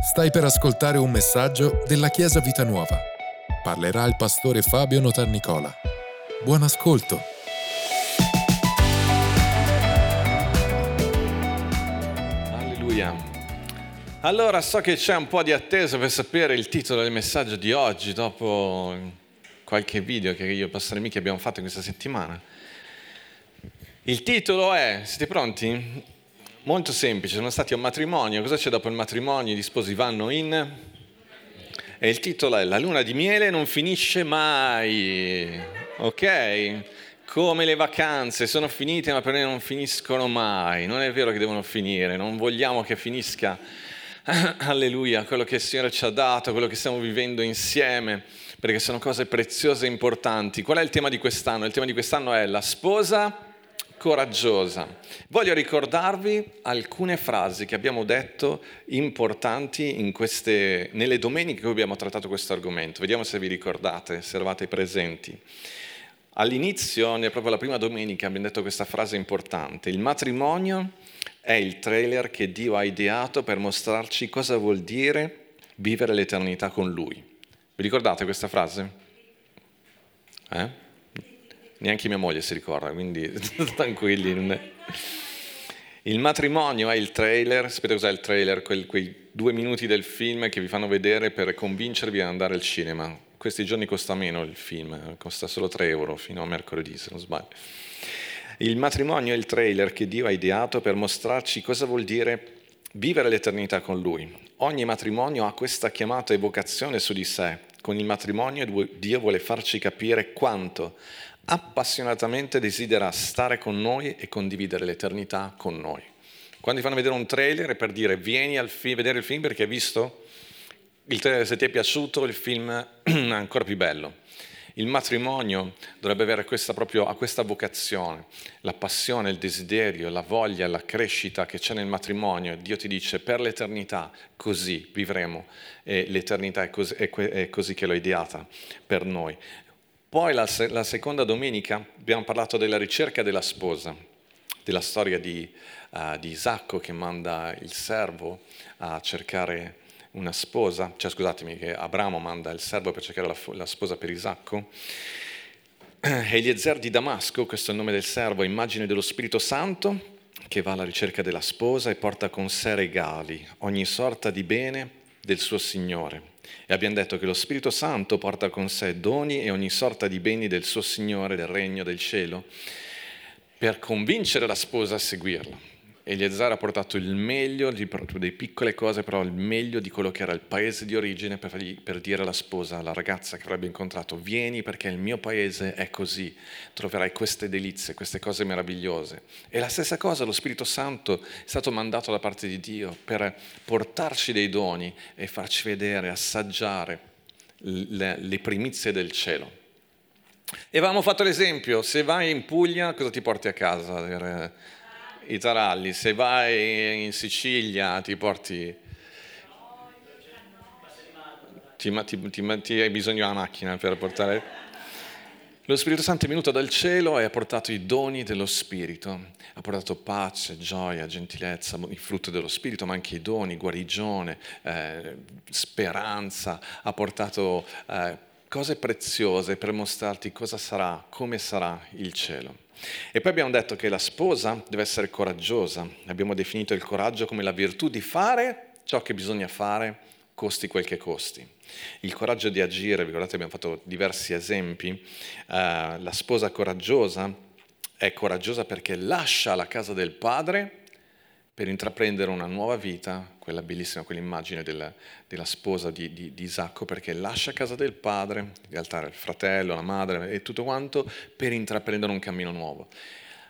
Stai per ascoltare un messaggio della Chiesa Vita Nuova. Parlerà il pastore Fabio Notarnicola. Buon ascolto. Alleluia. Allora, so che c'è un po' di attesa per sapere il titolo del messaggio di oggi, dopo qualche video che io e Pastore Michi abbiamo fatto questa settimana. Il titolo è, siete pronti? Molto semplice, sono stati a un matrimonio, cosa c'è dopo il matrimonio? Gli sposi vanno in... E il titolo è La luna di miele non finisce mai, ok? Come le vacanze sono finite ma per noi non finiscono mai, non è vero che devono finire, non vogliamo che finisca, alleluia, quello che il Signore ci ha dato, quello che stiamo vivendo insieme, perché sono cose preziose e importanti. Qual è il tema di quest'anno? Il tema di quest'anno è la sposa coraggiosa. Voglio ricordarvi alcune frasi che abbiamo detto importanti queste, nelle domeniche che abbiamo trattato questo argomento. Vediamo se vi ricordate, se eravate presenti. All'inizio, proprio la prima domenica, abbiamo detto questa frase importante. Il matrimonio è il trailer che Dio ha ideato per mostrarci cosa vuol dire vivere l'eternità con Lui. Vi ricordate questa frase? Eh? Neanche mia moglie si ricorda, quindi tranquilli. Il matrimonio è il trailer, sapete cos'è il trailer? Quel, quei due minuti del film che vi fanno vedere per convincervi ad andare al cinema. Questi giorni costa meno il film, costa solo 3 euro fino a mercoledì se non sbaglio. Il matrimonio è il trailer che Dio ha ideato per mostrarci cosa vuol dire vivere l'eternità con Lui. Ogni matrimonio ha questa chiamata e vocazione su di sé. Con il matrimonio Dio vuole farci capire quanto appassionatamente desidera stare con noi e condividere l'eternità con noi. Quando ti fanno vedere un trailer è per dire vieni a fi- vedere il film perché hai visto il trailer, se ti è piaciuto il film è ancora più bello. Il matrimonio dovrebbe avere questa, proprio, questa vocazione, la passione, il desiderio, la voglia, la crescita che c'è nel matrimonio. Dio ti dice per l'eternità così vivremo e l'eternità è così, è così che l'ho ideata per noi. Poi la, la, seconda domenica abbiamo parlato della ricerca della sposa, della storia di, uh, di, Isacco che manda il servo a cercare una sposa, cioè scusatemi, che Abramo manda il servo per cercare la, la sposa per Isacco. Eliezer di Damasco, questo è il nome del servo, immagine dello Spirito Santo che va alla ricerca della sposa e porta con sé regali, ogni sorta di bene del suo Signore. E abbiamo detto che lo Spirito Santo porta con sé doni e ogni sorta di beni del suo Signore, del regno del cielo, per convincere la sposa a seguirlo. Eliezer ha portato il meglio di, delle piccole cose, però il meglio di quello che era il paese di origine per, fargli, per, dire alla sposa, alla ragazza che avrebbe incontrato, vieni perché il mio paese è così, troverai queste delizie, queste cose meravigliose. E la stessa cosa, lo Spirito Santo è stato mandato da parte di Dio per portarci dei doni e farci vedere, assaggiare le, le primizie del cielo. E avevamo fatto l'esempio, se vai in Puglia cosa ti porti a casa? I taralli, se vai in Sicilia ti porti... Ti, ti, ti, ti hai bisogno una macchina per portare... Lo Spirito Santo è venuto dal cielo e ha portato i doni dello Spirito, ha portato pace, gioia, gentilezza, il frutto dello Spirito, ma anche i doni, guarigione, eh, speranza, ha portato eh, cose preziose per mostrarti cosa sarà, come sarà il cielo. E poi abbiamo detto che la sposa deve essere coraggiosa. Abbiamo definito il coraggio come la virtù di fare ciò che bisogna fare, costi quel che costi. Il coraggio di agire, ricordate abbiamo fatto diversi esempi, uh, la sposa coraggiosa è coraggiosa perché lascia la casa del padre per intraprendere una nuova vita, quella bellissima, quell'immagine della, della sposa di, di, di, Isacco, perché lascia casa del padre, in realtà il fratello, la madre e tutto quanto, per intraprendere un cammino nuovo.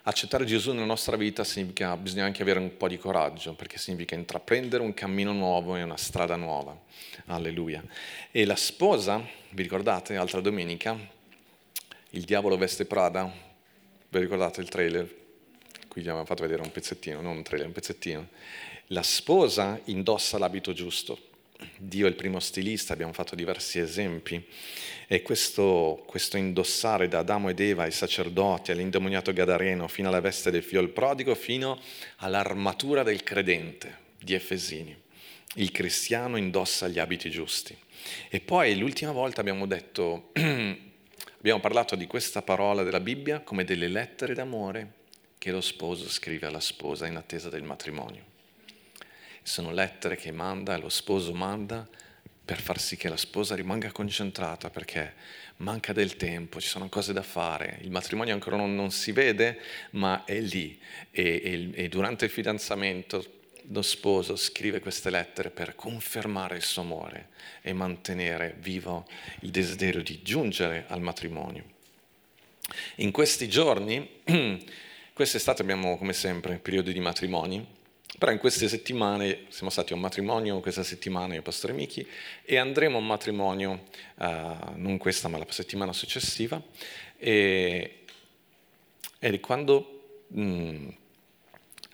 Accettare Gesù nella nostra vita significa, bisogna anche avere un po' di coraggio, perché significa intraprendere un cammino nuovo e una strada nuova. Alleluia. E la sposa, vi ricordate, altra domenica, il diavolo veste Prada, vi ricordate il trailer? Qui gli abbiamo fatto vedere un pezzettino, non un trailer, un pezzettino. La sposa indossa l'abito giusto. Dio è il primo stilista, abbiamo fatto diversi esempi, e questo, questo indossare da Adamo ed Eva ai sacerdoti, all'indemoniato Gadareno, fino alla veste del figlio prodigo, fino all'armatura del credente di Efesini. il cristiano indossa gli abiti giusti. E poi l'ultima volta abbiamo detto, abbiamo parlato di questa parola della Bibbia come delle lettere d'amore che lo sposo scrive alla sposa in attesa del matrimonio. Sono lettere che manda, lo sposo manda per far sì che la sposa rimanga concentrata perché manca del tempo, ci sono cose da fare, il matrimonio ancora non, non si vede, ma è lì e, e, e durante il fidanzamento lo sposo scrive queste lettere per confermare il suo amore e mantenere vivo il desiderio di giungere al matrimonio. In questi giorni, quest'estate abbiamo come sempre periodi di matrimoni, però in queste settimane siamo stati a un matrimonio questa settimana io Pastore Michi e andremo a un matrimonio, uh, non questa ma la settimana successiva, e, e quando... Mm,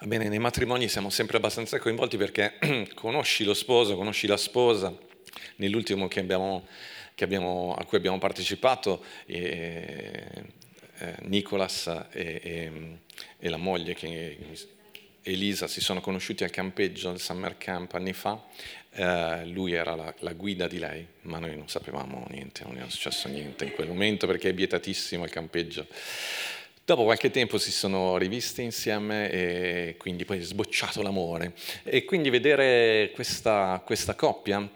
Bene, nei matrimoni siamo sempre abbastanza coinvolti perché conosci lo sposo, conosci la sposa. Nell'ultimo che abbiamo, che abbiamo, a cui abbiamo partecipato, eh, eh, Nicolas e, e, e, la moglie, che, Elisa, si sono conosciuti al campeggio, al summer camp anni fa. Eh, lui era la, la, guida di lei, ma noi non sapevamo niente, non era successo niente in quel momento perché è vietatissimo il campeggio. Dopo qualche tempo si sono rivisti insieme e quindi poi è sbocciato l'amore. E quindi vedere questa, questa coppia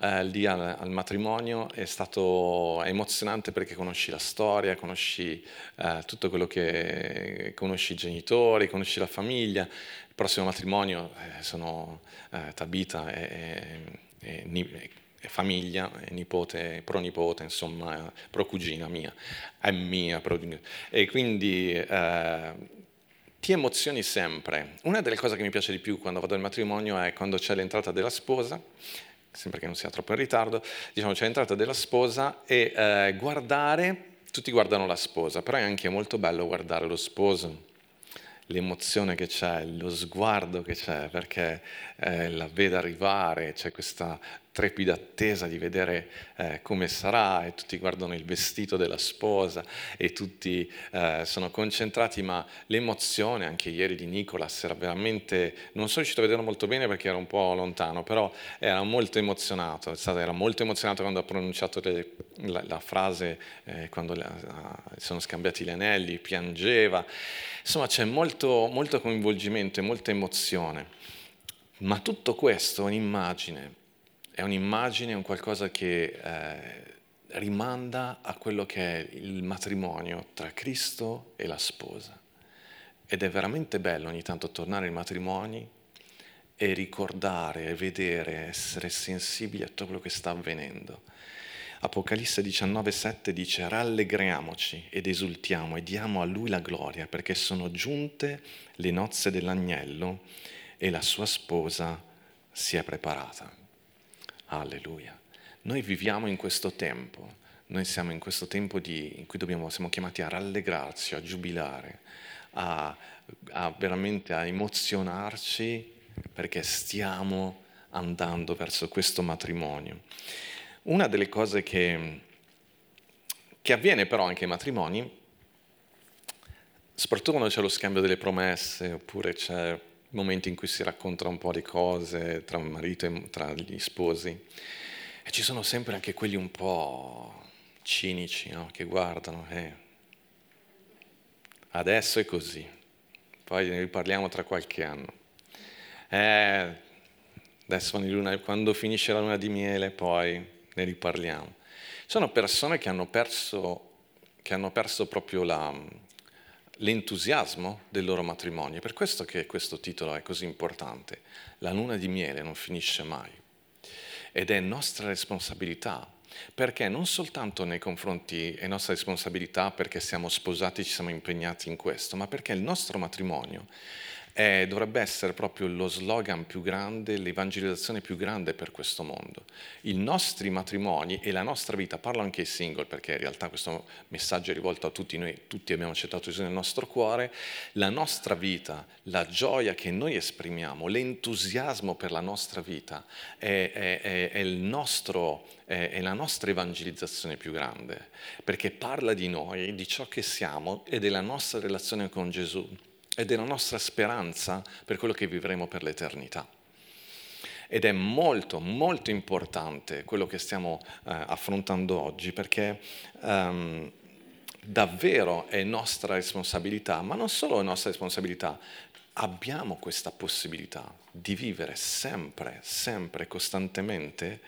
eh, lì al, al, matrimonio è stato emozionante perché conosci la storia, conosci eh, tutto quello che conosci i genitori, conosci la famiglia. Il prossimo matrimonio eh, sono eh, Tabita e, e, e famiglia, nipote, pronipote, insomma, procugina mia, è mia. E quindi eh, ti emozioni sempre. Una delle cose che mi piace di più quando vado al matrimonio è quando c'è l'entrata della sposa, sempre che non sia troppo in ritardo, diciamo c'è l'entrata della sposa e eh, guardare, tutti guardano la sposa, però è anche molto bello guardare lo sposo l'emozione che c'è, lo sguardo che c'è, perché eh, la vede arrivare, c'è questa trepida attesa di vedere eh, come sarà e tutti guardano il vestito della sposa e tutti eh, sono concentrati, ma l'emozione anche ieri di Nicolas era veramente, non sono riuscito a vederlo molto bene perché era un po' lontano, però era molto emozionato, era molto emozionato quando ha pronunciato le, la, la, frase, eh, quando le, uh, sono scambiati gli anelli, piangeva, insomma c'è molto, molto coinvolgimento e molta emozione. Ma tutto questo è un'immagine è un'immagine, un qualcosa che eh, rimanda a quello che è il matrimonio tra Cristo e la sposa. Ed è veramente bello ogni tanto tornare ai matrimoni e ricordare, e vedere, essere sensibili a tutto quello che sta avvenendo. Apocalisse 19,7 dice: Rallegriamoci ed esultiamo e diamo a Lui la gloria, perché sono giunte le nozze dell'agnello e la sua sposa si è preparata. Alleluia. Noi viviamo in questo tempo, noi siamo in questo tempo di, in cui dobbiamo, siamo chiamati a rallegrarci, a giubilare, a, a veramente a emozionarci perché stiamo andando verso questo matrimonio. Una delle cose che, che avviene però anche ai matrimoni, soprattutto quando c'è lo scambio delle promesse oppure c'è momenti in cui si raccontano un po' di cose tra marito e tra gli sposi. E ci sono sempre anche quelli un po' cinici no? che guardano, eh, adesso è così, poi ne riparliamo tra qualche anno. Eh, adesso luna, quando finisce la luna di miele poi ne riparliamo. Sono persone che hanno perso, che hanno perso proprio la, l'entusiasmo del loro matrimonio. È per questo che questo titolo è così importante. La luna di miele non finisce mai. Ed è nostra responsabilità, perché non soltanto nei confronti è nostra responsabilità perché siamo sposati e ci siamo impegnati in questo, ma perché il nostro matrimonio eh, dovrebbe essere proprio lo slogan più grande, l'evangelizzazione più grande per questo mondo. I nostri matrimoni e la nostra vita, parlo anche ai single perché in realtà questo messaggio è rivolto a tutti noi, tutti abbiamo accettato Gesù nel nostro cuore, la nostra vita, la gioia che noi esprimiamo, l'entusiasmo per la nostra vita è, è, è, è nostro, è la nostra evangelizzazione più grande, perché parla di noi, di ciò che siamo e della nostra relazione con Gesù ed è la nostra speranza per quello che vivremo per l'eternità. Ed è molto, molto importante quello che stiamo eh, affrontando oggi perché um, davvero è nostra responsabilità, ma non solo è nostra responsabilità, abbiamo questa possibilità di vivere sempre, sempre, costantemente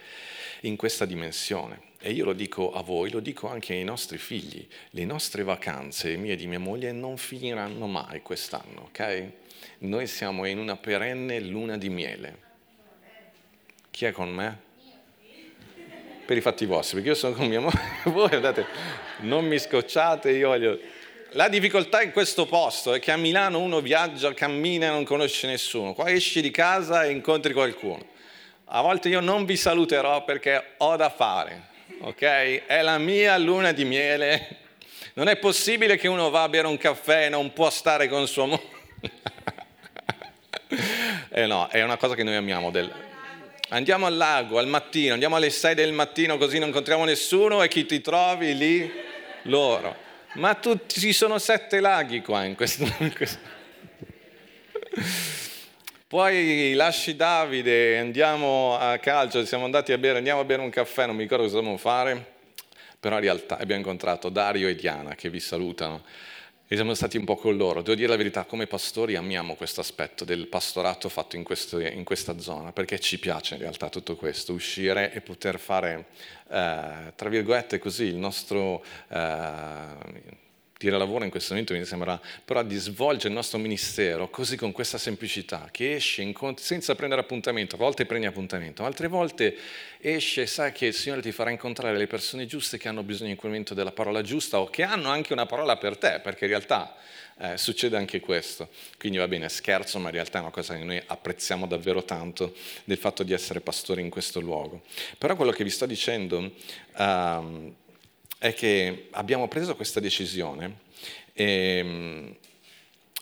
in questa dimensione. E io lo dico a voi, lo dico anche ai nostri figli, le nostre vacanze, mie e di mia moglie, non finiranno mai quest'anno, ok? Noi siamo in una perenne luna di miele. Chi è con me? Per i fatti vostri, perché io sono con mia moglie, voi andate, non mi scocciate, io voglio... La difficoltà in questo posto è che a Milano uno viaggia, cammina e non conosce nessuno. Qua esci di casa e incontri qualcuno. A volte io non vi saluterò perché ho da fare, ok? È la mia luna di miele. Non è possibile che uno va a bere un caffè e non può stare con sua moglie. eh no, è una cosa che noi amiamo. Del... Andiamo al lago al mattino, andiamo alle 6 del mattino così non incontriamo nessuno e chi ti trovi lì? Loro. Ma tutti, ci sono sette laghi qua in questo... Poi lasci Davide, andiamo a calcio, siamo andati a bere, andiamo a bere un caffè, non mi ricordo cosa dobbiamo fare, però in realtà abbiamo incontrato Dario e Diana che vi salutano e siamo stati un po' con loro. Devo dire la verità, come pastori amiamo questo aspetto del pastorato fatto in, questo, in, questa zona, perché ci piace in realtà tutto questo, uscire e poter fare, eh, tra virgolette così, il nostro... Eh, dire lavoro in questo momento mi sembra, però di svolgere il nostro ministero così con questa semplicità, che esce incontri, senza prendere appuntamento, a volte prendi appuntamento, altre volte esce e sai che il Signore ti farà incontrare le persone giuste che hanno bisogno in quel momento della parola giusta o che hanno anche una parola per te, perché in realtà eh, succede anche questo. Quindi va bene, scherzo, ma in realtà è una cosa che noi apprezziamo davvero tanto del fatto di essere pastori in questo luogo. Però quello che vi sto dicendo... Um, è che abbiamo preso questa decisione ehm,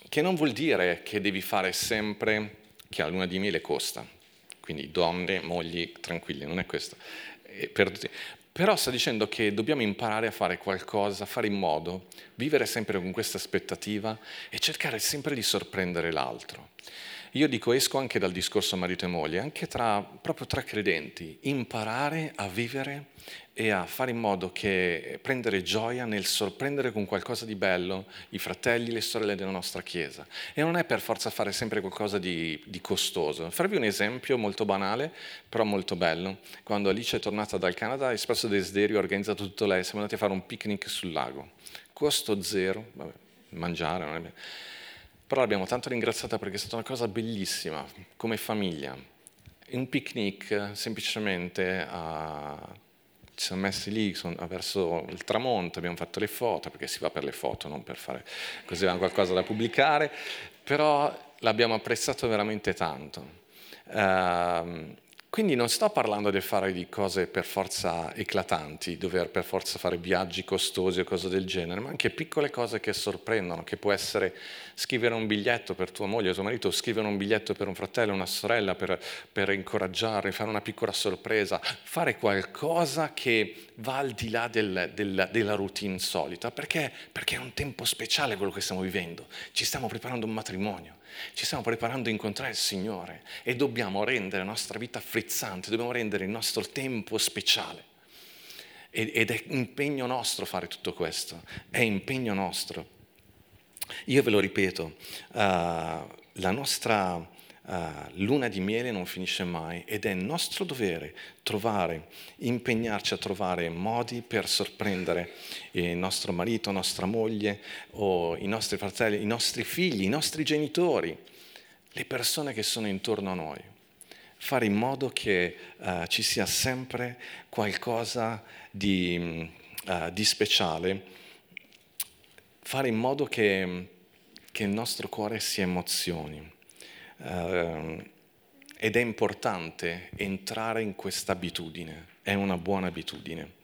che non vuol dire che devi fare sempre che la luna di miele costa, quindi donne, mogli, tranquilli, non è questo. Però sta dicendo che dobbiamo imparare a fare qualcosa, fare in modo, vivere sempre con questa aspettativa e cercare sempre di sorprendere l'altro. Io dico, esco anche dal discorso marito e moglie, anche tra, proprio tra credenti, imparare a vivere e a fare in modo che prendere gioia nel sorprendere con qualcosa di bello i fratelli, le sorelle della nostra Chiesa. E non è per forza fare sempre qualcosa di, di costoso. Farvi un esempio molto banale, però molto bello. Quando Alice è tornata dal Canada, Espresso Desiderio ha organizzato tutto lei, siamo andati a fare un picnic sul lago. Costo zero, vabbè, mangiare, non è però l'abbiamo tanto ringraziata perché è stata una cosa bellissima, come famiglia. Un picnic semplicemente a... ci siamo messi lì verso il tramonto, abbiamo fatto le foto, perché si va per le foto, non per fare così qualcosa da pubblicare, però l'abbiamo apprezzato veramente tanto. Uh, quindi non sto parlando di fare di cose per forza eclatanti, dover per forza fare viaggi costosi o cose del genere, ma anche piccole cose che sorprendono, che può essere scrivere un biglietto per tua moglie o tuo marito, scrivere un biglietto per un fratello, una sorella, per, per incoraggiare, fare una piccola sorpresa, fare qualcosa che va al di là del, del, della routine solita, perché? perché è un tempo speciale quello che stiamo vivendo, ci stiamo preparando un matrimonio. Ci stiamo preparando a incontrare il Signore e dobbiamo rendere la nostra vita frizzante, dobbiamo rendere il nostro tempo speciale. Ed è impegno nostro fare tutto questo, è impegno nostro. Io ve lo ripeto, uh, la nostra uh, luna di miele non finisce mai ed è nostro dovere trovare, impegnarci a trovare modi per sorprendere il nostro marito, nostra moglie o i nostri fratelli, i nostri figli, i nostri genitori, le persone che sono intorno a noi. Fare in modo che uh, ci sia sempre qualcosa di, uh, di speciale, fare in modo che, che il nostro cuore si emozioni. Uh, ed è importante entrare in questa abitudine, è una buona abitudine.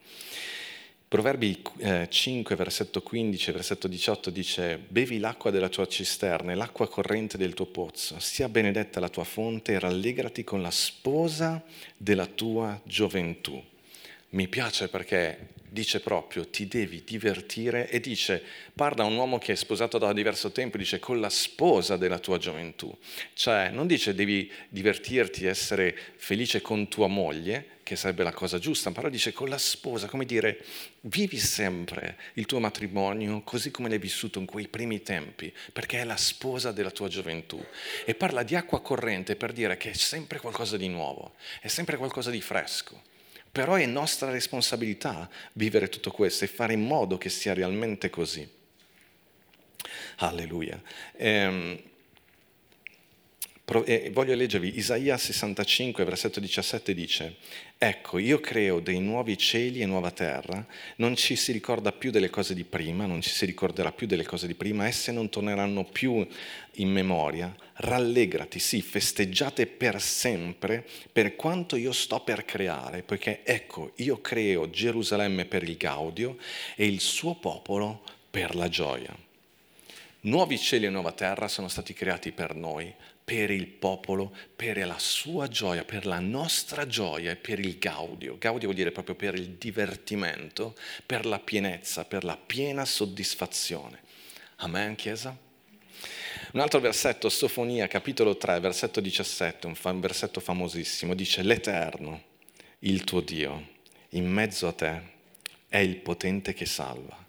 Proverbi eh, 5, versetto 15, versetto 18 dice, bevi l'acqua della tua cisterna e l'acqua corrente del tuo pozzo, sia benedetta la tua fonte e rallegrati con la sposa della tua gioventù. Mi piace perché dice proprio ti devi divertire e dice, parla a un uomo che è sposato da diverso tempo, dice con la sposa della tua gioventù. Cioè non dice devi divertirti, essere felice con tua moglie, che sarebbe la cosa giusta, però dice con la sposa, come dire, vivi sempre il tuo matrimonio così come l'hai vissuto in quei primi tempi, perché è la sposa della tua gioventù. E parla di acqua corrente per dire che è sempre qualcosa di nuovo, è sempre qualcosa di fresco. Però è nostra responsabilità vivere tutto questo e fare in modo che sia realmente così. Alleluia. Ehm, eh, voglio leggervi Isaia 65, versetto 17 dice, ecco, io creo dei nuovi cieli e nuova terra, non ci si ricorda più delle cose di prima, non ci si ricorderà più delle cose di prima, esse non torneranno più in memoria, rallegrati, sì, festeggiate per sempre per quanto io sto per creare, poiché ecco, io creo Gerusalemme per il gaudio e il suo popolo per la gioia. Nuovi cieli e nuova terra sono stati creati per noi, per il popolo, per la sua gioia, per la nostra gioia e per il gaudio. Gaudio vuol dire proprio per il divertimento, per la pienezza, per la piena soddisfazione. Amen, Chiesa? Un altro versetto, Sofonia, capitolo 3, versetto 17, un versetto famosissimo, dice, l'Eterno, il tuo Dio, in mezzo a te, è il potente che salva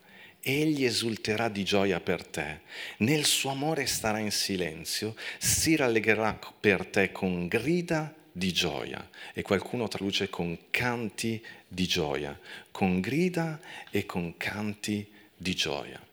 egli esulterà di gioia per te, nel suo amore starà in silenzio, si rallegrerà per te con grida di gioia. E qualcuno traduce con canti di gioia, con grida e con canti di gioia.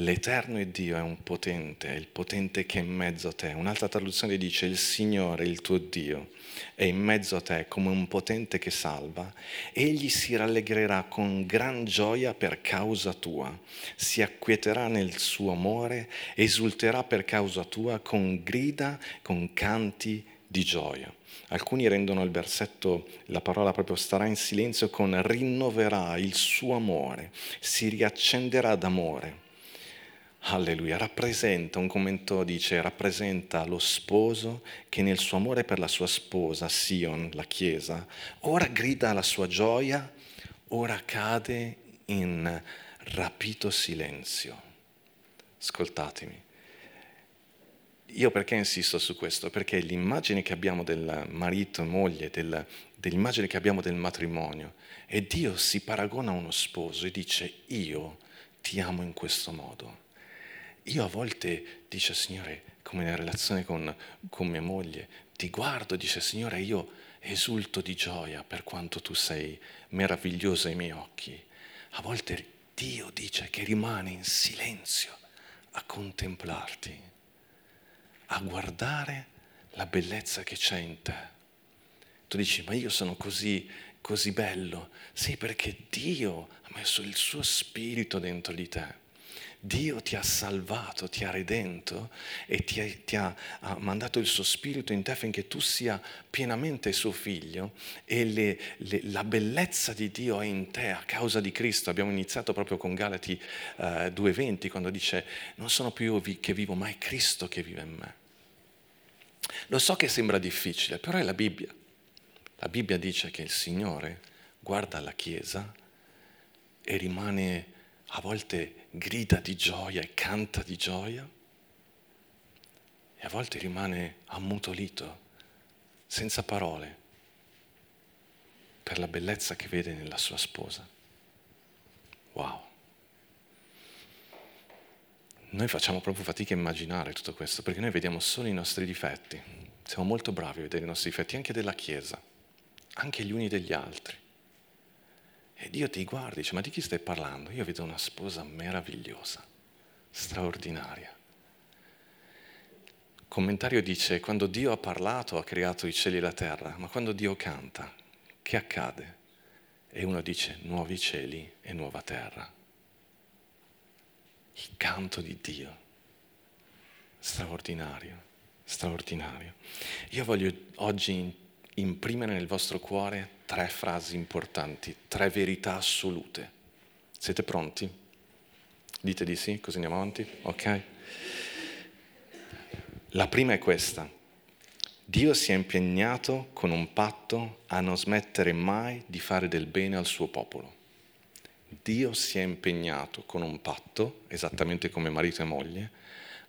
L'Eterno è Dio, è un potente, è il potente che è in mezzo a te. Un'altra traduzione dice il Signore, il tuo Dio, è in mezzo a te come un potente che salva. Egli si rallegrerà con gran gioia per causa tua, si acquieterà nel suo amore, esulterà per causa tua con grida, con canti di gioia. Alcuni rendono il versetto, la parola proprio starà in silenzio con rinnoverà il suo amore, si riaccenderà d'amore. Alleluia, rappresenta, un commento dice, rappresenta lo sposo che nel suo amore per la sua sposa, Sion, la Chiesa, ora grida la sua gioia, ora cade in rapito silenzio. Ascoltatemi. Io perché insisto su questo? Perché l'immagine che abbiamo del marito e moglie, del, dell'immagine che abbiamo del matrimonio, e Dio si paragona a uno sposo e dice io ti amo in questo modo. Io a volte, dice Signore, come nella relazione con, con mia moglie, ti guardo, dice Signore, io esulto di gioia per quanto tu sei meravigliosa ai miei occhi. A volte Dio dice che rimane in silenzio a contemplarti, a guardare la bellezza che c'è in te. Tu dici, ma io sono così, così bello. Sì, perché Dio ha messo il suo spirito dentro di te. Dio ti ha salvato, ti ha redento e ti ha, ti ha, ha mandato il suo spirito in te affinché tu sia pienamente suo figlio e le, le, la bellezza di Dio è in te a causa di Cristo. Abbiamo iniziato proprio con Galati eh, 2.20 quando dice non sono più io che vivo, ma è Cristo che vive in me. Lo so che sembra difficile, però è la Bibbia. La Bibbia dice che il Signore guarda la Chiesa e rimane a volte grida di gioia e canta di gioia e a volte rimane ammutolito, senza parole, per la bellezza che vede nella sua sposa. Wow. Noi facciamo proprio fatica a immaginare tutto questo perché noi vediamo solo i nostri difetti. Siamo molto bravi a vedere i nostri difetti anche della Chiesa, anche gli uni degli altri. E Dio ti guarda e dice, ma di chi stai parlando? Io vedo una sposa meravigliosa, straordinaria. Il commentario dice, quando Dio ha parlato ha creato i cieli e la terra, ma quando Dio canta, che accade? E uno dice, nuovi cieli e nuova terra. Il canto di Dio, straordinario, straordinario. Io voglio oggi imprimere nel vostro cuore tre frasi importanti, tre verità assolute. Siete pronti? Dite di sì, così andiamo avanti? Ok? La prima è questa. Dio si è impegnato con un patto a non smettere mai di fare del bene al suo popolo. Dio si è impegnato con un patto, esattamente come marito e moglie,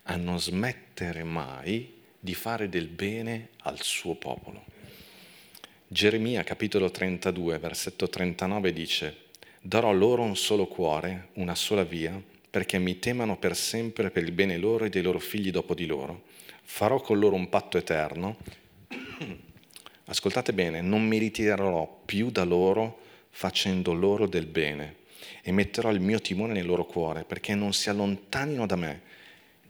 a non smettere mai di fare del bene al suo popolo. Geremia capitolo 32, versetto 39 dice, darò loro un solo cuore, una sola via, perché mi temano per sempre per il bene loro e dei loro figli dopo di loro farò con loro un patto eterno, ascoltate bene, non mi ritirerò più da loro facendo loro del bene e metterò il mio timore nel loro cuore perché non si allontanino da me.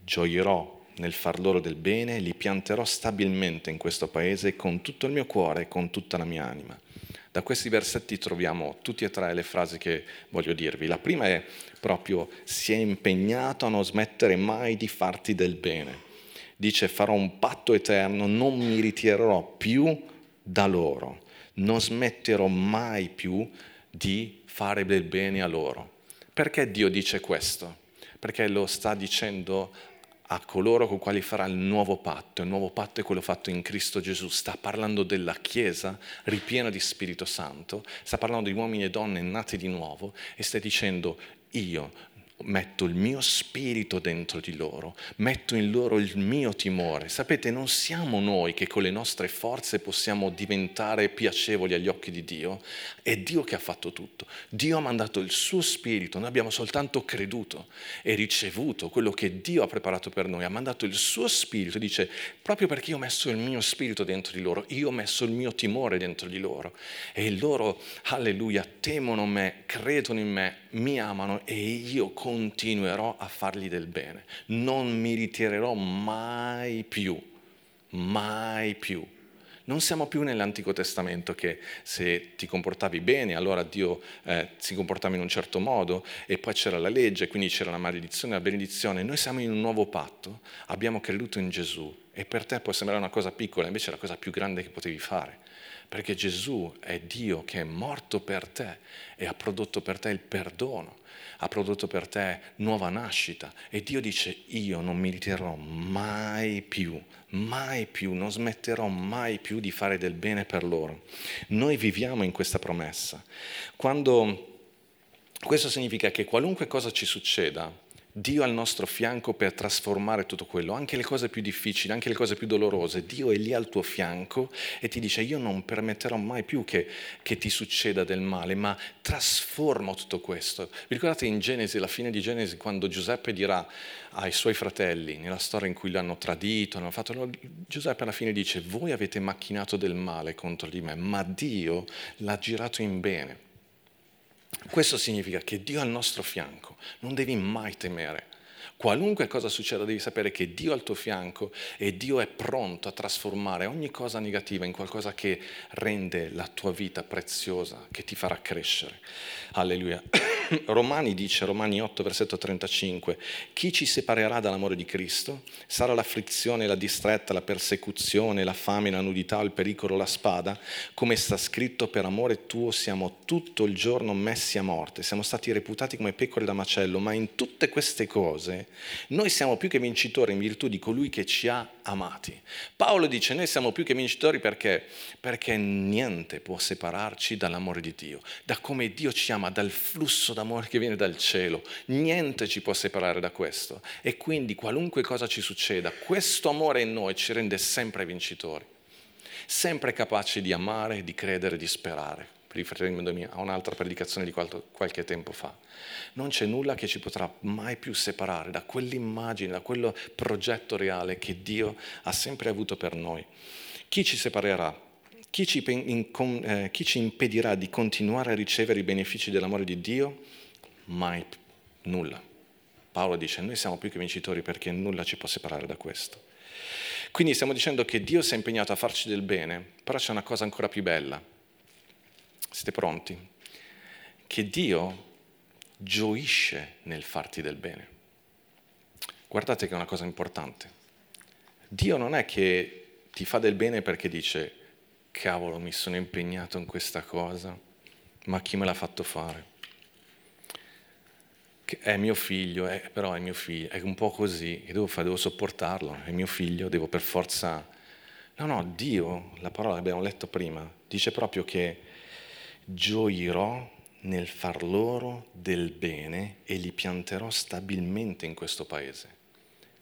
Gioierò nel far loro del bene li pianterò stabilmente in questo paese con tutto il mio cuore e con tutta la mia anima. Da questi versetti troviamo tutte e tre le frasi che voglio dirvi. La prima è proprio si è impegnato a non smettere mai di farti del bene dice farò un patto eterno, non mi ritirerò più da loro, non smetterò mai più di fare del bene a loro. Perché Dio dice questo? Perché lo sta dicendo a coloro con quali farà il nuovo patto. Il nuovo patto è quello fatto in Cristo Gesù. Sta parlando della Chiesa ripiena di Spirito Santo, sta parlando di uomini e donne nati di nuovo e sta dicendo io metto il mio spirito dentro di loro, metto in loro il mio timore. Sapete, non siamo noi che con le nostre forze possiamo diventare piacevoli agli occhi di Dio, è Dio che ha fatto tutto. Dio ha mandato il suo spirito, noi abbiamo soltanto creduto e ricevuto quello che Dio ha preparato per noi, ha mandato il suo spirito, dice, proprio perché io ho messo il mio spirito dentro di loro, io ho messo il mio timore dentro di loro e loro, alleluia, temono me, credono in me, mi amano e io con continuerò a fargli del bene. Non mi ritirerò mai più, mai più. Non siamo più nell'Antico Testamento che se ti comportavi bene allora Dio eh, si comportava in un certo modo e poi c'era la legge, quindi c'era la maledizione e la benedizione. Noi siamo in un nuovo patto, abbiamo creduto in Gesù e per te può sembrare una cosa piccola, invece è la cosa più grande che potevi fare perché Gesù è Dio che è morto per te e ha prodotto per te il perdono, ha prodotto per te nuova nascita e Dio dice io non mi ritirerò mai più, mai più, non smetterò mai più di fare del bene per loro. Noi viviamo in questa promessa. Quando questo significa che qualunque cosa ci succeda, Dio al nostro fianco per trasformare tutto quello, anche le cose più difficili, anche le cose più dolorose. Dio è lì al tuo fianco e ti dice io non permetterò mai più che, che ti succeda del male, ma trasformo tutto questo. Vi ricordate in Genesi, la fine di Genesi, quando Giuseppe dirà ai suoi fratelli, nella storia in cui l'hanno tradito, hanno fatto, Giuseppe alla fine dice voi avete macchinato del male contro di me, ma Dio l'ha girato in bene. Questo significa che Dio è al nostro fianco, non devi mai temere. Qualunque cosa succeda devi sapere che Dio è al tuo fianco e Dio è pronto a trasformare ogni cosa negativa in qualcosa che rende la tua vita preziosa, che ti farà crescere. Alleluia. Romani dice, Romani 8, versetto 35, chi ci separerà dall'amore di Cristo? Sarà l'afflizione, la distretta, la persecuzione, la fame, la nudità, il pericolo, la spada? Come sta scritto, per amore tuo siamo tutto il giorno messi a morte, siamo stati reputati come pecore da macello, ma in tutte queste cose noi siamo più che vincitori in virtù di colui che ci ha amati. Paolo dice, noi siamo più che vincitori perché? Perché niente può separarci dall'amore di Dio, da come Dio ci ama, dal flusso d'amore che viene dal cielo. Niente ci può separare da questo. E quindi qualunque cosa ci succeda, questo amore in noi ci rende sempre vincitori, sempre capaci di amare, di credere, di sperare riferendomi a un'altra predicazione di qualche tempo fa. Non c'è nulla che ci potrà mai più separare da quell'immagine, da quel progetto reale che Dio ha sempre avuto per noi. Chi ci separerà? Chi ci, eh, chi ci impedirà di continuare a ricevere i benefici dell'amore di Dio? Mai nulla. Paolo dice, noi siamo più che vincitori perché nulla ci può separare da questo. Quindi stiamo dicendo che Dio si è impegnato a farci del bene, però c'è una cosa ancora più bella. Siete pronti? Che Dio gioisce nel farti del bene. Guardate che è una cosa importante. Dio non è che ti fa del bene perché dice, cavolo, mi sono impegnato in questa cosa, ma chi me l'ha fatto fare? È mio figlio, è, però è mio figlio, è un po' così, che devo fare? Devo sopportarlo, è mio figlio, devo per forza No, no, Dio, la parola che abbiamo letto prima, dice proprio che gioirò nel far loro del bene e li pianterò stabilmente in questo paese.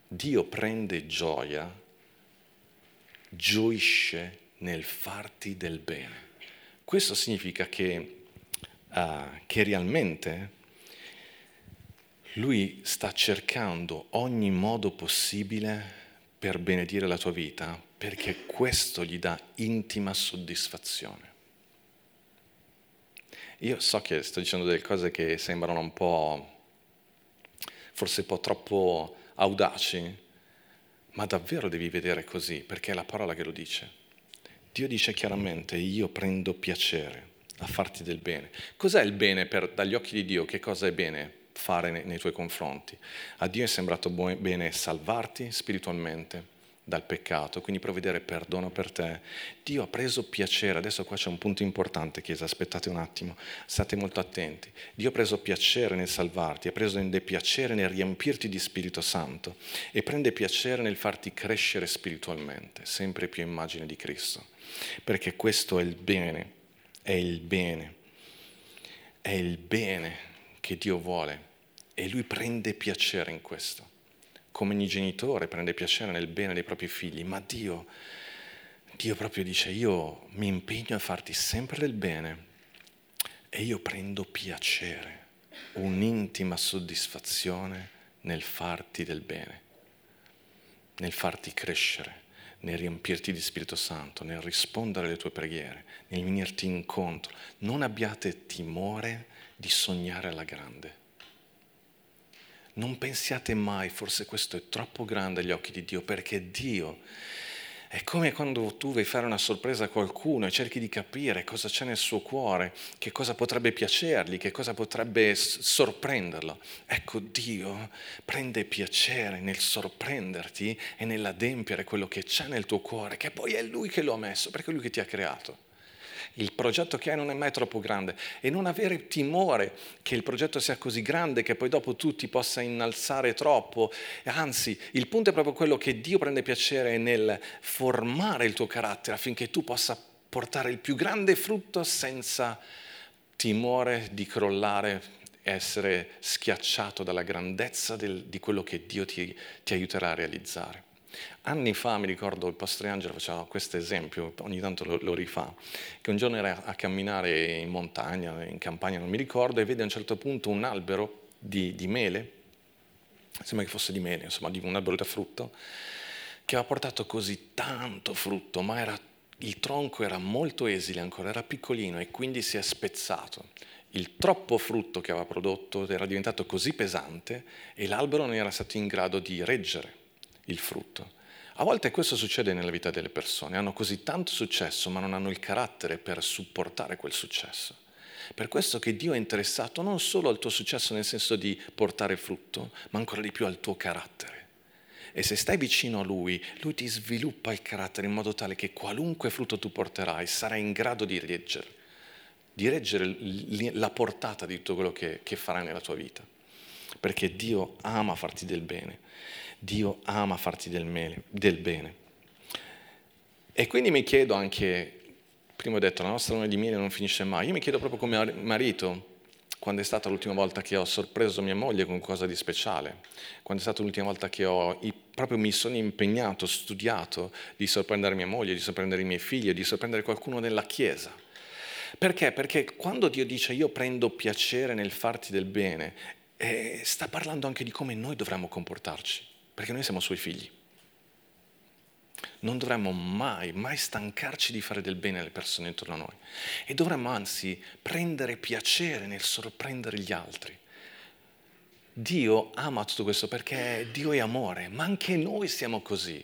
Dio prende gioia, gioisce nel farti del bene. Questo significa che, uh, che realmente lui sta cercando ogni modo possibile per benedire la tua vita, perché questo gli dà intima soddisfazione. Io so che sto dicendo delle cose che sembrano un po', forse un po' troppo audaci, ma davvero devi vedere così, perché è la parola che lo dice. Dio dice chiaramente, io prendo piacere a farti del bene. Cos'è il bene per, dagli occhi di Dio? Che cosa è bene fare nei, nei tuoi confronti? A Dio è sembrato bene salvarti spiritualmente, dal peccato, quindi provvedere perdono per te. Dio ha preso piacere, adesso qua c'è un punto importante, Chiesa, aspettate un attimo, state molto attenti. Dio ha preso piacere nel salvarti, ha preso piacere nel riempirti di Spirito Santo e prende piacere nel farti crescere spiritualmente, sempre più immagine di Cristo, perché questo è il bene, è il bene, è il bene che Dio vuole e Lui prende piacere in questo come ogni genitore prende piacere nel bene dei propri figli, ma Dio, Dio proprio dice io mi impegno a farti sempre del bene e io prendo piacere, un'intima soddisfazione nel farti del bene, nel farti crescere, nel riempirti di Spirito Santo, nel rispondere alle tue preghiere, nel venirti incontro. Non abbiate timore di sognare alla grande non pensiate mai, forse questo è troppo grande agli occhi di Dio, perché Dio è come quando tu vuoi fare una sorpresa a qualcuno e cerchi di capire cosa c'è nel suo cuore, che cosa potrebbe piacergli, che cosa potrebbe sorprenderlo. Ecco, Dio prende piacere nel sorprenderti e nell'adempiere quello che c'è nel tuo cuore, che poi è Lui che lo ha messo, perché è Lui che ti ha creato il progetto che hai non è mai troppo grande e non avere timore che il progetto sia così grande che poi dopo tu ti possa innalzare troppo. Anzi, il punto è proprio quello che Dio prende piacere nel formare il tuo carattere affinché tu possa portare il più grande frutto senza timore di crollare essere schiacciato dalla grandezza del, di quello che Dio ti, ti aiuterà a realizzare. Anni fa mi ricordo il pastore Angelo faceva questo esempio, ogni tanto lo, lo, rifà, che un giorno era a camminare in montagna, in campagna, non mi ricordo, e vede a un certo punto un albero di, di mele, sembra che fosse di mele, insomma, di un albero da frutto, che aveva portato così tanto frutto, ma era, il tronco era molto esile ancora, era piccolino e quindi si è spezzato. Il troppo frutto che aveva prodotto era diventato così pesante e l'albero non era stato in grado di reggere il frutto. A volte questo succede nella vita delle persone, hanno così tanto successo ma non hanno il carattere per supportare quel successo. Per questo che Dio è interessato non solo al tuo successo nel senso di portare frutto, ma ancora di più al tuo carattere. E se stai vicino a Lui, Lui ti sviluppa il carattere in modo tale che qualunque frutto tu porterai sarai in grado di reggere, di reggere la portata di tutto quello che, che farai nella tua vita. Perché Dio ama farti del bene Dio ama farti del, mele, del bene. E quindi mi chiedo anche, prima ho detto, la nostra luna di miele non finisce mai, io mi chiedo proprio come marito, quando è stata l'ultima volta che ho sorpreso mia moglie con qualcosa di speciale, quando è stata l'ultima volta che ho, proprio mi sono impegnato, studiato di sorprendere mia moglie, di sorprendere i miei figli, di sorprendere qualcuno nella Chiesa. Perché? Perché quando Dio dice io prendo piacere nel farti del bene, eh, sta parlando anche di come noi dovremmo comportarci perché noi siamo suoi figli. Non dovremmo mai, mai stancarci di fare del bene alle persone intorno a noi e dovremmo anzi prendere piacere nel sorprendere gli altri. Dio ama tutto questo perché Dio è amore, ma anche noi siamo così.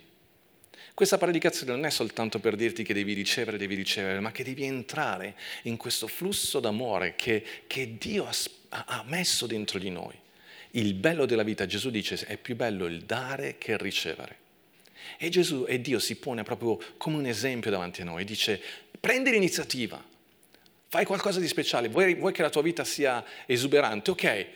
Questa predicazione non è soltanto per dirti che devi ricevere, devi ricevere, ma che devi entrare in questo flusso d'amore che, che Dio ha, ha messo dentro di noi. Il bello della vita, Gesù dice, è più bello il dare che il ricevere. E Gesù e Dio si pone proprio come un esempio davanti a noi, dice, prendi l'iniziativa, fai qualcosa di speciale, vuoi, vuoi che la tua vita sia esuberante, ok,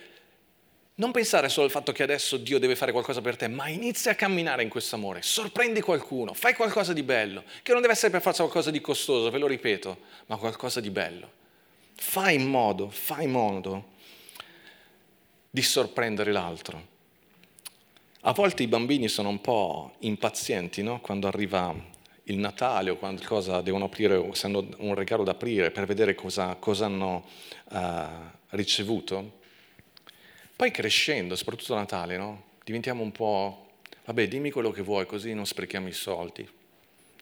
Non pensare solo al fatto che adesso Dio deve fare qualcosa per te, ma inizia a camminare in questo amore, sorprendi qualcuno, fai qualcosa di bello, che non deve essere per forza qualcosa di costoso, ve lo ripeto, ma qualcosa di bello. Fai in modo, fai in modo di sorprendere l'altro. A volte i bambini sono un po' impazienti no? quando arriva il Natale o qualcosa devono aprire, se hanno un regalo da aprire per vedere cosa, cosa hanno uh, ricevuto. Poi crescendo, soprattutto a Natale, no? diventiamo un po', vabbè dimmi quello che vuoi così non sprechiamo i soldi.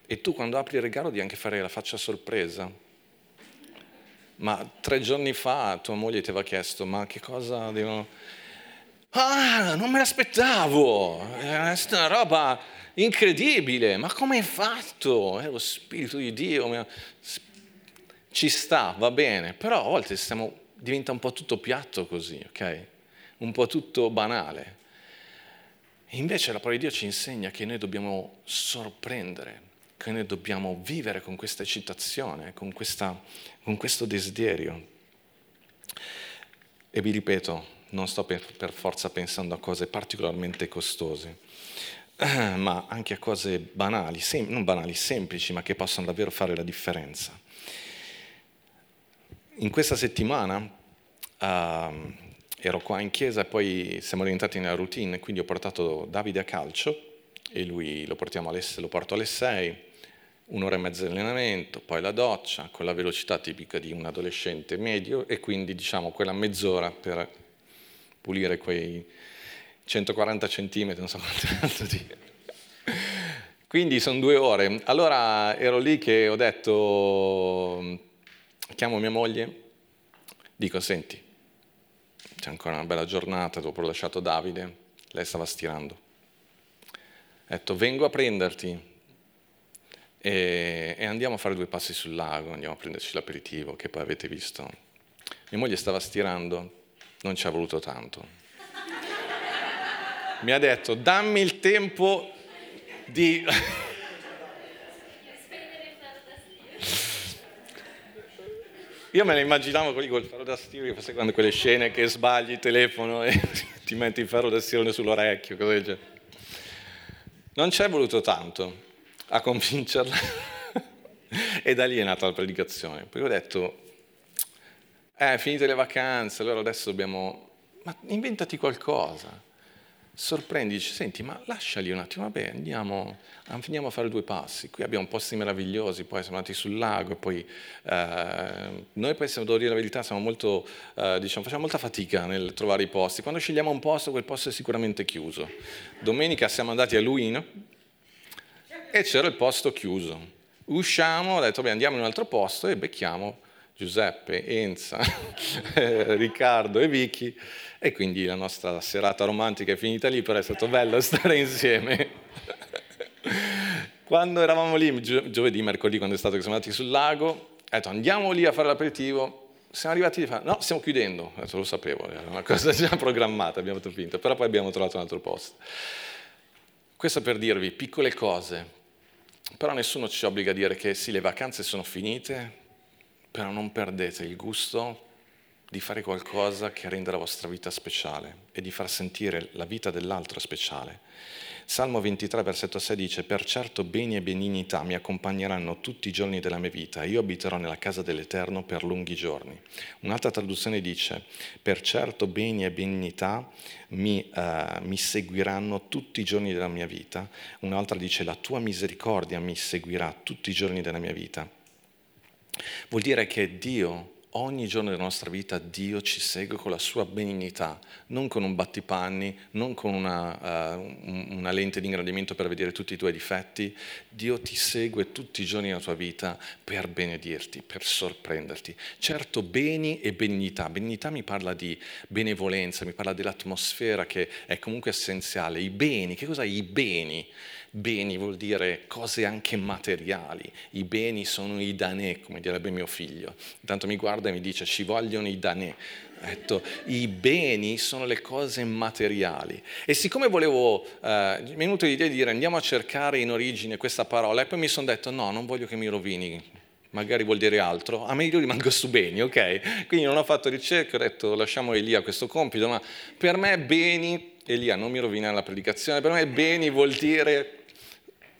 E tu quando apri il regalo devi anche fare la faccia sorpresa. Ma tre giorni fa tua moglie ti aveva chiesto, ma che cosa devono... Ah, non me l'aspettavo, è una roba incredibile, ma come hai fatto? È lo Spirito di Dio, ci sta, va bene, però a volte stiamo, diventa un po' tutto piatto così, ok? Un po' tutto banale. Invece la parola di Dio ci insegna che noi dobbiamo sorprendere, che noi dobbiamo vivere con questa eccitazione, con, questa, con questo desiderio. E vi ripeto, non sto per, per forza pensando a cose particolarmente costose, ma anche a cose banali, sem- non banali, semplici, ma che possono davvero fare la differenza. In questa settimana uh, ero qua in chiesa e poi siamo rientrati nella routine, quindi ho portato Davide a calcio e lui lo, alle, lo porto alle 6, un'ora e mezza di allenamento, poi la doccia con la velocità tipica di un adolescente medio e quindi diciamo quella mezz'ora per pulire quei 140 centimetri, non so quanto dire. Quindi sono due ore. Allora ero lì che ho detto, chiamo mia moglie, dico, senti, c'è ancora una bella giornata, dopo ho lasciato Davide, lei stava stirando. Ho detto, vengo a prenderti e, e andiamo a fare due passi sul lago, andiamo a prenderci l'aperitivo che poi avete visto. Mia moglie stava stirando, non ci ha voluto tanto. Mi ha detto, dammi il tempo di... Io me ne immaginavo quelli col ferro da stiro, quando quelle scene che sbagli il telefono e ti metti il ferro da stiro sull'orecchio, cosa del genere. Non ci è voluto tanto a convincerla e da lì è nata la predicazione. Poi ho detto, eh, finite le vacanze, allora adesso dobbiamo... Ma inventati qualcosa sorprendici, senti, ma lasciali un attimo, vabbè, andiamo, andiamo, a fare due passi. Qui abbiamo posti meravigliosi, poi siamo andati sul lago, poi eh, noi poi, se devo dire la verità, molto, eh, diciamo, facciamo molta fatica nel trovare i posti. Quando scegliamo un posto, quel posto è sicuramente chiuso. Domenica siamo andati a Luino e c'era il posto chiuso. Usciamo, ho detto, beh, andiamo in un altro posto e becchiamo Giuseppe, Enza, Riccardo e Vicky e quindi la nostra serata romantica è finita lì, però è stato bello stare insieme. quando eravamo lì, gio- giovedì, mercoledì, quando è stato che siamo andati sul lago, ho detto andiamo lì a fare l'aperitivo, siamo arrivati a fare, no, stiamo chiudendo, detto, lo sapevo, era una cosa già programmata, abbiamo fatto però poi abbiamo trovato un altro posto. Questo per dirvi piccole cose, però nessuno ci obbliga a dire che sì, le vacanze sono finite, però non perdete il gusto di fare qualcosa che renda la vostra vita speciale e di far sentire la vita dell'altro speciale. Salmo 23, versetto 6 dice, Per certo beni e benignità mi accompagneranno tutti i giorni della mia vita io abiterò nella casa dell'Eterno per lunghi giorni. Un'altra traduzione dice, Per certo beni e benignità mi, uh, mi seguiranno tutti i giorni della mia vita. Un'altra dice, La tua misericordia mi seguirà tutti i giorni della mia vita. Vuol dire che Dio, ogni giorno della nostra vita, Dio ci segue con la sua benignità, non con un battipanni, non con una, uh, una, lente di ingrandimento per vedere tutti i tuoi difetti. Dio ti segue tutti i giorni della tua vita per benedirti, per sorprenderti. Certo, beni e benignità. Benignità mi parla di benevolenza, mi parla dell'atmosfera che è comunque essenziale. I beni, che cos'è i beni? Beni vuol dire cose anche materiali, i beni sono i danè, come direbbe mio figlio. Intanto mi guarda e mi dice ci vogliono i danè. Detto, I beni sono le cose materiali. E siccome volevo, eh, mi è venuta l'idea di dire andiamo a cercare in origine questa parola, e poi mi sono detto no, non voglio che mi rovini magari vuol dire altro, a me io rimango su beni, ok? Quindi non ho fatto ricerca, ho detto lasciamo Elia questo compito, ma per me beni, Elia non mi rovina la predicazione, per me beni vuol dire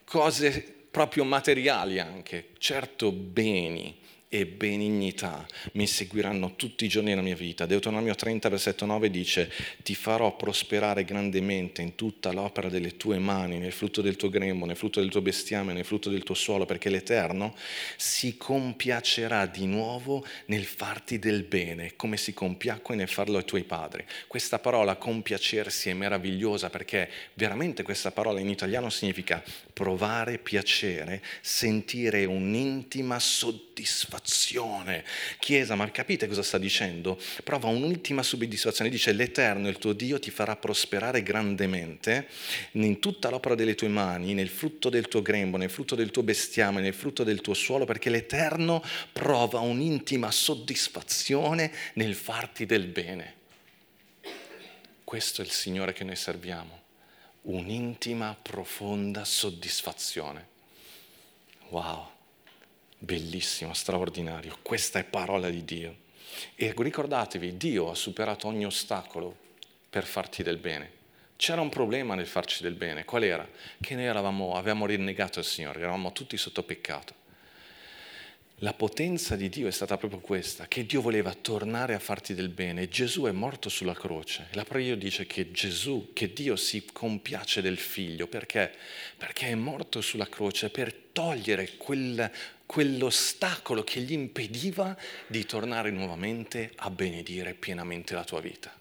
cose proprio materiali anche, certo beni e benignità mi seguiranno tutti i giorni della mia vita. Deuteronomio 30, versetto 9 dice, ti farò prosperare grandemente in tutta l'opera delle tue mani, nel frutto del tuo grembo, nel frutto del tuo bestiame, nel frutto del tuo suolo, perché l'Eterno si compiacerà di nuovo nel farti del bene, come si compiacque nel farlo ai tuoi padri. Questa parola compiacersi è meravigliosa perché veramente questa parola in italiano significa provare piacere, sentire un'intima soddisfazione. Chiesa, ma capite cosa sta dicendo? Prova un'ultima soddisfazione. Dice l'Eterno, il tuo Dio, ti farà prosperare grandemente in tutta l'opera delle tue mani, nel frutto del tuo grembo, nel frutto del tuo bestiame, nel frutto del tuo suolo, perché l'Eterno prova un'intima soddisfazione nel farti del bene. Questo è il Signore che noi serviamo un'intima, profonda soddisfazione. Wow, bellissimo, straordinario. Questa è parola di Dio. E ricordatevi, Dio ha superato ogni ostacolo per farti del bene. C'era un problema nel farci del bene. Qual era? Che noi eravamo, avevamo rinnegato il Signore, eravamo tutti sotto peccato. La potenza di Dio è stata proprio questa, che Dio voleva tornare a farti del bene. Gesù è morto sulla croce. La preghiera dice che Gesù, che Dio si compiace del figlio. Perché? Perché è morto sulla croce per togliere quel, quell'ostacolo che gli impediva di tornare nuovamente a benedire pienamente la tua vita.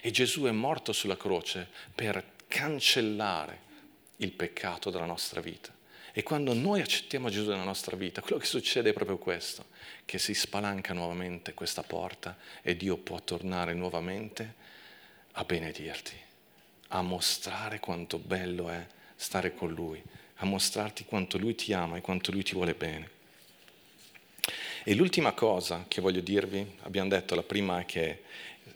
E Gesù è morto sulla croce per cancellare il peccato della nostra vita. E quando noi accettiamo Gesù nella nostra vita, quello che succede è proprio questo, che si spalanca nuovamente questa porta e Dio può tornare nuovamente a benedirti, a mostrare quanto bello è stare con Lui, a mostrarti quanto Lui ti ama e quanto Lui ti vuole bene. E l'ultima cosa che voglio dirvi, abbiamo detto, la prima è che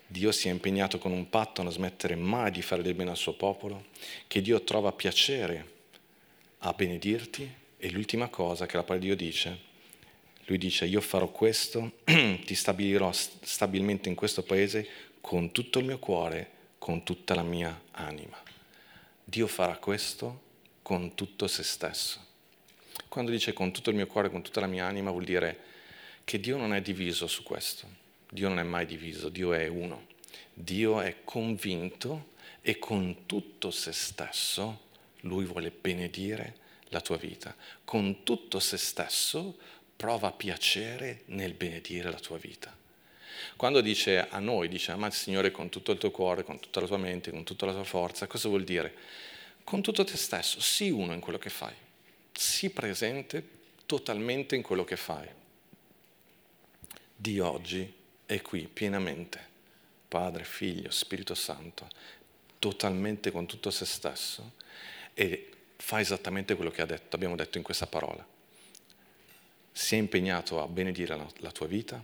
Dio si è impegnato con un patto a non smettere mai di fare del bene al suo popolo, che Dio trova piacere a benedirti e l'ultima cosa che la parola di Dio dice, lui dice io farò questo, ti stabilirò stabilmente in questo paese con tutto il mio cuore, con tutta la mia anima. Dio farà questo con tutto se stesso. Quando dice con tutto il mio cuore, con tutta la mia anima, vuol dire che Dio non è diviso su questo. Dio non è mai diviso, Dio è uno. Dio è convinto e con tutto se stesso lui vuole benedire la tua vita. Con tutto se stesso prova piacere nel benedire la tua vita. Quando dice a noi, dice ama il Signore con tutto il tuo cuore, con tutta la tua mente, con tutta la tua forza, cosa vuol dire? Con tutto te stesso, sii uno in quello che fai, sii presente totalmente in quello che fai. Dio oggi è qui pienamente, Padre, Figlio, Spirito Santo, totalmente con tutto se stesso e fa esattamente quello che detto, abbiamo detto in questa parola. Si è impegnato a benedire la tua vita,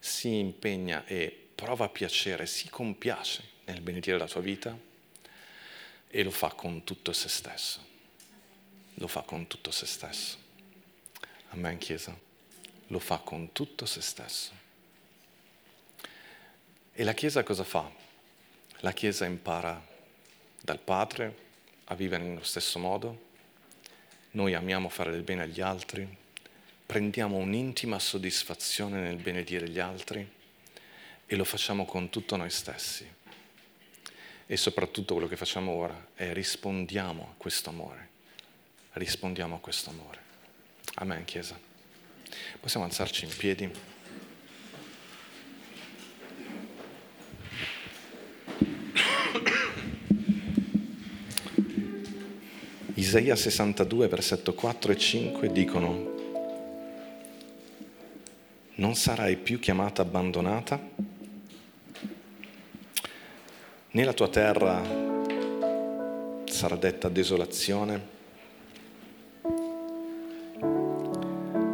si impegna e prova piacere, si compiace nel benedire la tua vita e lo fa con tutto se stesso. Lo fa con tutto se stesso. Amen, Chiesa. Lo fa con tutto se stesso. E la Chiesa cosa fa? La Chiesa impara dal Padre, a vivere nello stesso modo, noi amiamo fare del bene agli altri, prendiamo un'intima soddisfazione nel benedire gli altri e lo facciamo con tutto noi stessi. E soprattutto quello che facciamo ora è rispondiamo a questo amore, rispondiamo a questo amore. Amen, Chiesa. Possiamo alzarci in piedi. Isaia 62, versetto 4 e 5 dicono, non sarai più chiamata abbandonata, né la tua terra sarà detta desolazione,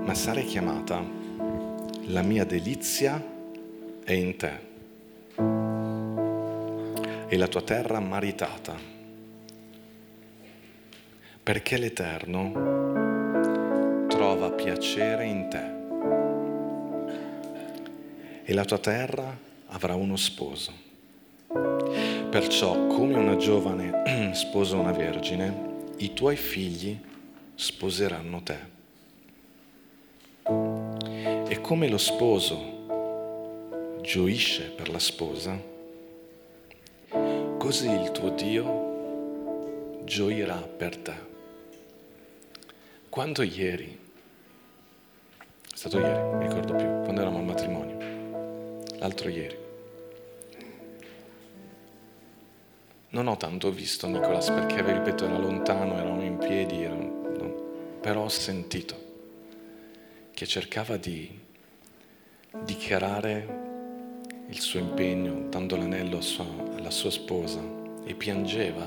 ma sarai chiamata la mia delizia è in te e la tua terra maritata perché l'Eterno trova piacere in te. E la tua terra avrà uno sposo. Perciò, come una giovane sposa una vergine, i tuoi figli sposeranno te. E come lo sposo gioisce per la sposa, così il tuo Dio gioirà per te. Quando ieri, è stato ieri, non ricordo più, quando eravamo al matrimonio, l'altro ieri, non ho tanto visto Nicolas perché, ripeto, era lontano, eravamo in piedi, era, però ho sentito che cercava di dichiarare il suo impegno, dando l'anello alla sua sposa e piangeva.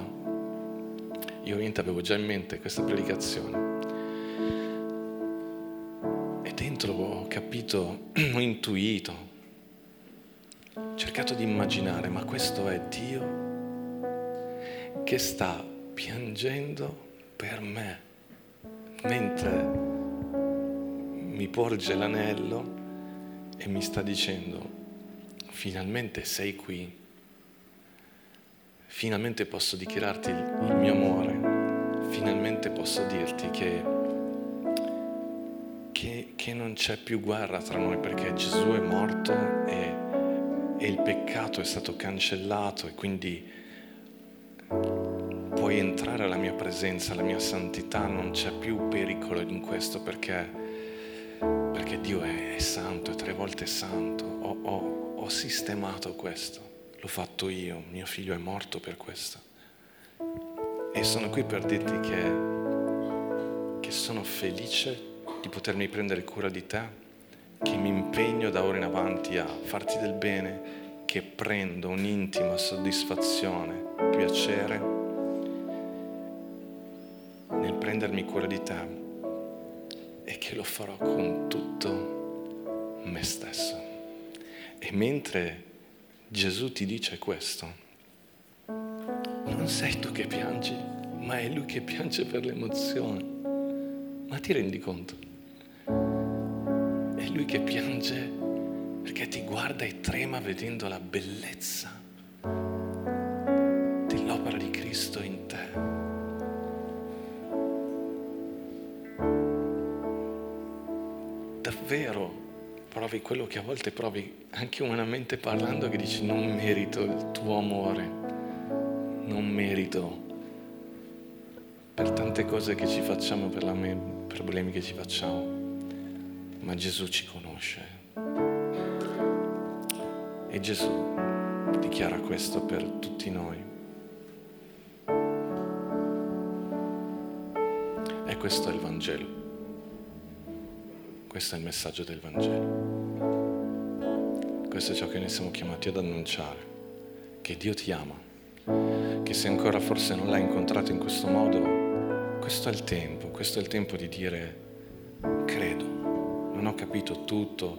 Io ovviamente avevo già in mente questa predicazione. Dentro ho capito, ho intuito, ho cercato di immaginare, ma questo è Dio che sta piangendo per me, mentre mi porge l'anello e mi sta dicendo, finalmente sei qui, finalmente posso dichiararti il mio amore, finalmente posso dirti che che, che non c'è più guerra tra noi perché Gesù è morto e, e il peccato è stato cancellato e quindi puoi entrare alla mia presenza, alla mia santità, non c'è più pericolo in questo perché, perché Dio è, è, santo, è tre volte santo. Ho, ho, ho sistemato questo, l'ho fatto io, mio figlio è morto per questo. E sono qui per dirti che, che sono felice di potermi prendere cura di te, che mi impegno da ora in avanti a farti del bene, che prendo un'intima soddisfazione, piacere nel prendermi cura di te e che lo farò con tutto me stesso. E mentre Gesù ti dice questo, non sei tu che piangi, ma è Lui che piange per l'emozione. Ma ti rendi conto? È lui che piange perché ti guarda e trema vedendo la bellezza dell'opera di Cristo in te. Davvero provi quello che a volte provi anche umanamente parlando che dici non merito il tuo amore, non merito per tante cose che ci facciamo, per i problemi che ci facciamo ma Gesù ci conosce. E Gesù dichiara questo per tutti noi. E questo è il Vangelo. Questo è il messaggio del Vangelo. Questo è ciò che noi siamo chiamati ad annunciare, che Dio ti ama, che se ancora forse non l'hai incontrato in questo modo, questo è il tempo, questo è il tempo di dire credo non ho capito tutto,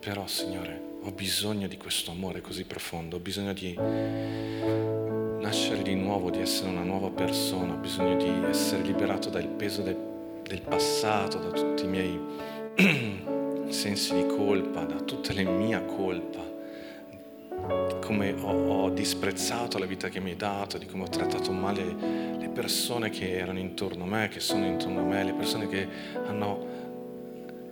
però Signore, ho bisogno di questo amore così profondo, ho bisogno di nascere di nuovo, di essere una nuova persona, ho bisogno di essere liberato dal peso del, del passato, da tutti i miei sensi di colpa, da tutte le mie colpa, di come ho, ho disprezzato la vita che mi hai dato, di come ho trattato male le persone che erano intorno a me, che sono intorno a me, le persone che hanno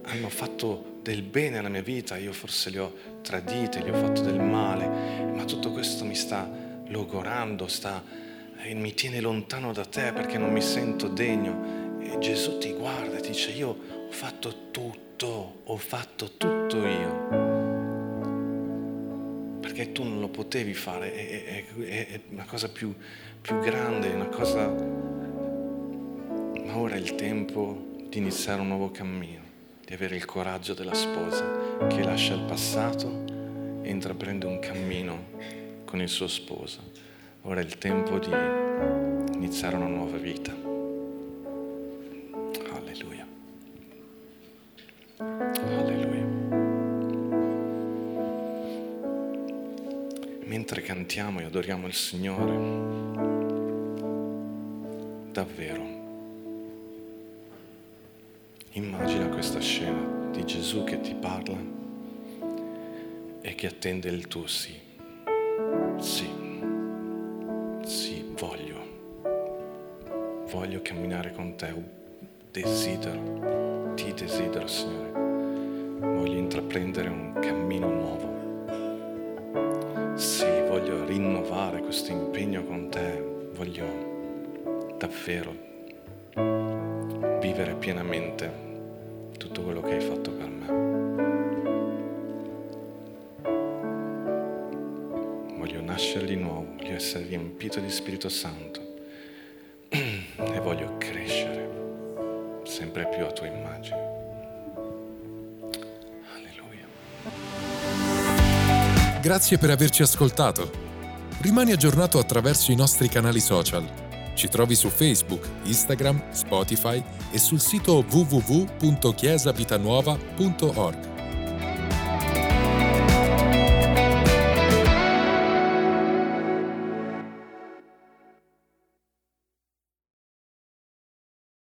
hanno fatto del bene alla mia vita, io forse le ho tradite, gli ho fatto del male, ma tutto questo mi sta logorando, sta, eh, mi tiene lontano da te perché non mi sento degno. E Gesù ti guarda e ti dice, io ho fatto tutto, ho fatto tutto io. Perché tu non lo potevi fare, è, è, è una cosa più, più grande, una cosa... Ma ora è il tempo di iniziare un nuovo cammino di avere il coraggio della sposa che lascia il passato e intraprende un cammino con il suo sposo. Ora è il tempo di iniziare una nuova vita. Alleluia. Alleluia. Mentre cantiamo e adoriamo il Signore, davvero Immagina questa scena di Gesù che ti parla e che attende il tuo sì. Sì, sì, voglio. Voglio camminare con te. Desidero, ti desidero, Signore. Voglio intraprendere un cammino nuovo. Sì, voglio rinnovare questo impegno con te. Voglio davvero vivere pienamente tutto quello che hai fatto per me. Voglio nascere di nuovo, voglio essere riempito di Spirito Santo e voglio crescere sempre più a tua immagine. Alleluia. Grazie per averci ascoltato. Rimani aggiornato attraverso i nostri canali social ci trovi su Facebook, Instagram, Spotify e sul sito www.chiesavitanuova.org.